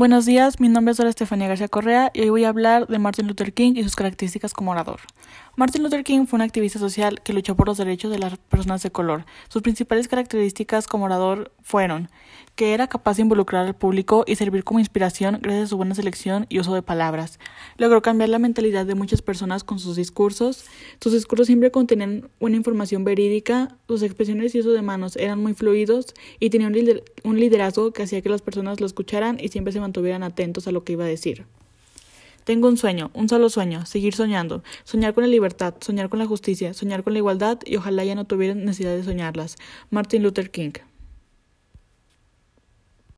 Buenos días, mi nombre es Dora Estefanía García Correa y hoy voy a hablar de Martin Luther King y sus características como orador. Martin Luther King fue un activista social que luchó por los derechos de las personas de color. Sus principales características como orador fueron que era capaz de involucrar al público y servir como inspiración gracias a su buena selección y uso de palabras. Logró cambiar la mentalidad de muchas personas con sus discursos. Sus discursos siempre contenían una información verídica, sus expresiones y uso de manos eran muy fluidos y tenía un, liderazgo que hacía que las personas lo escucharan y siempre se mantuvieran atentos a lo que iba a decir. Tengo un sueño, un solo sueño, seguir soñando, soñar con la libertad, soñar con la justicia, soñar con la igualdad y ojalá ya no tuvieran necesidad de soñarlas. Martin Luther King.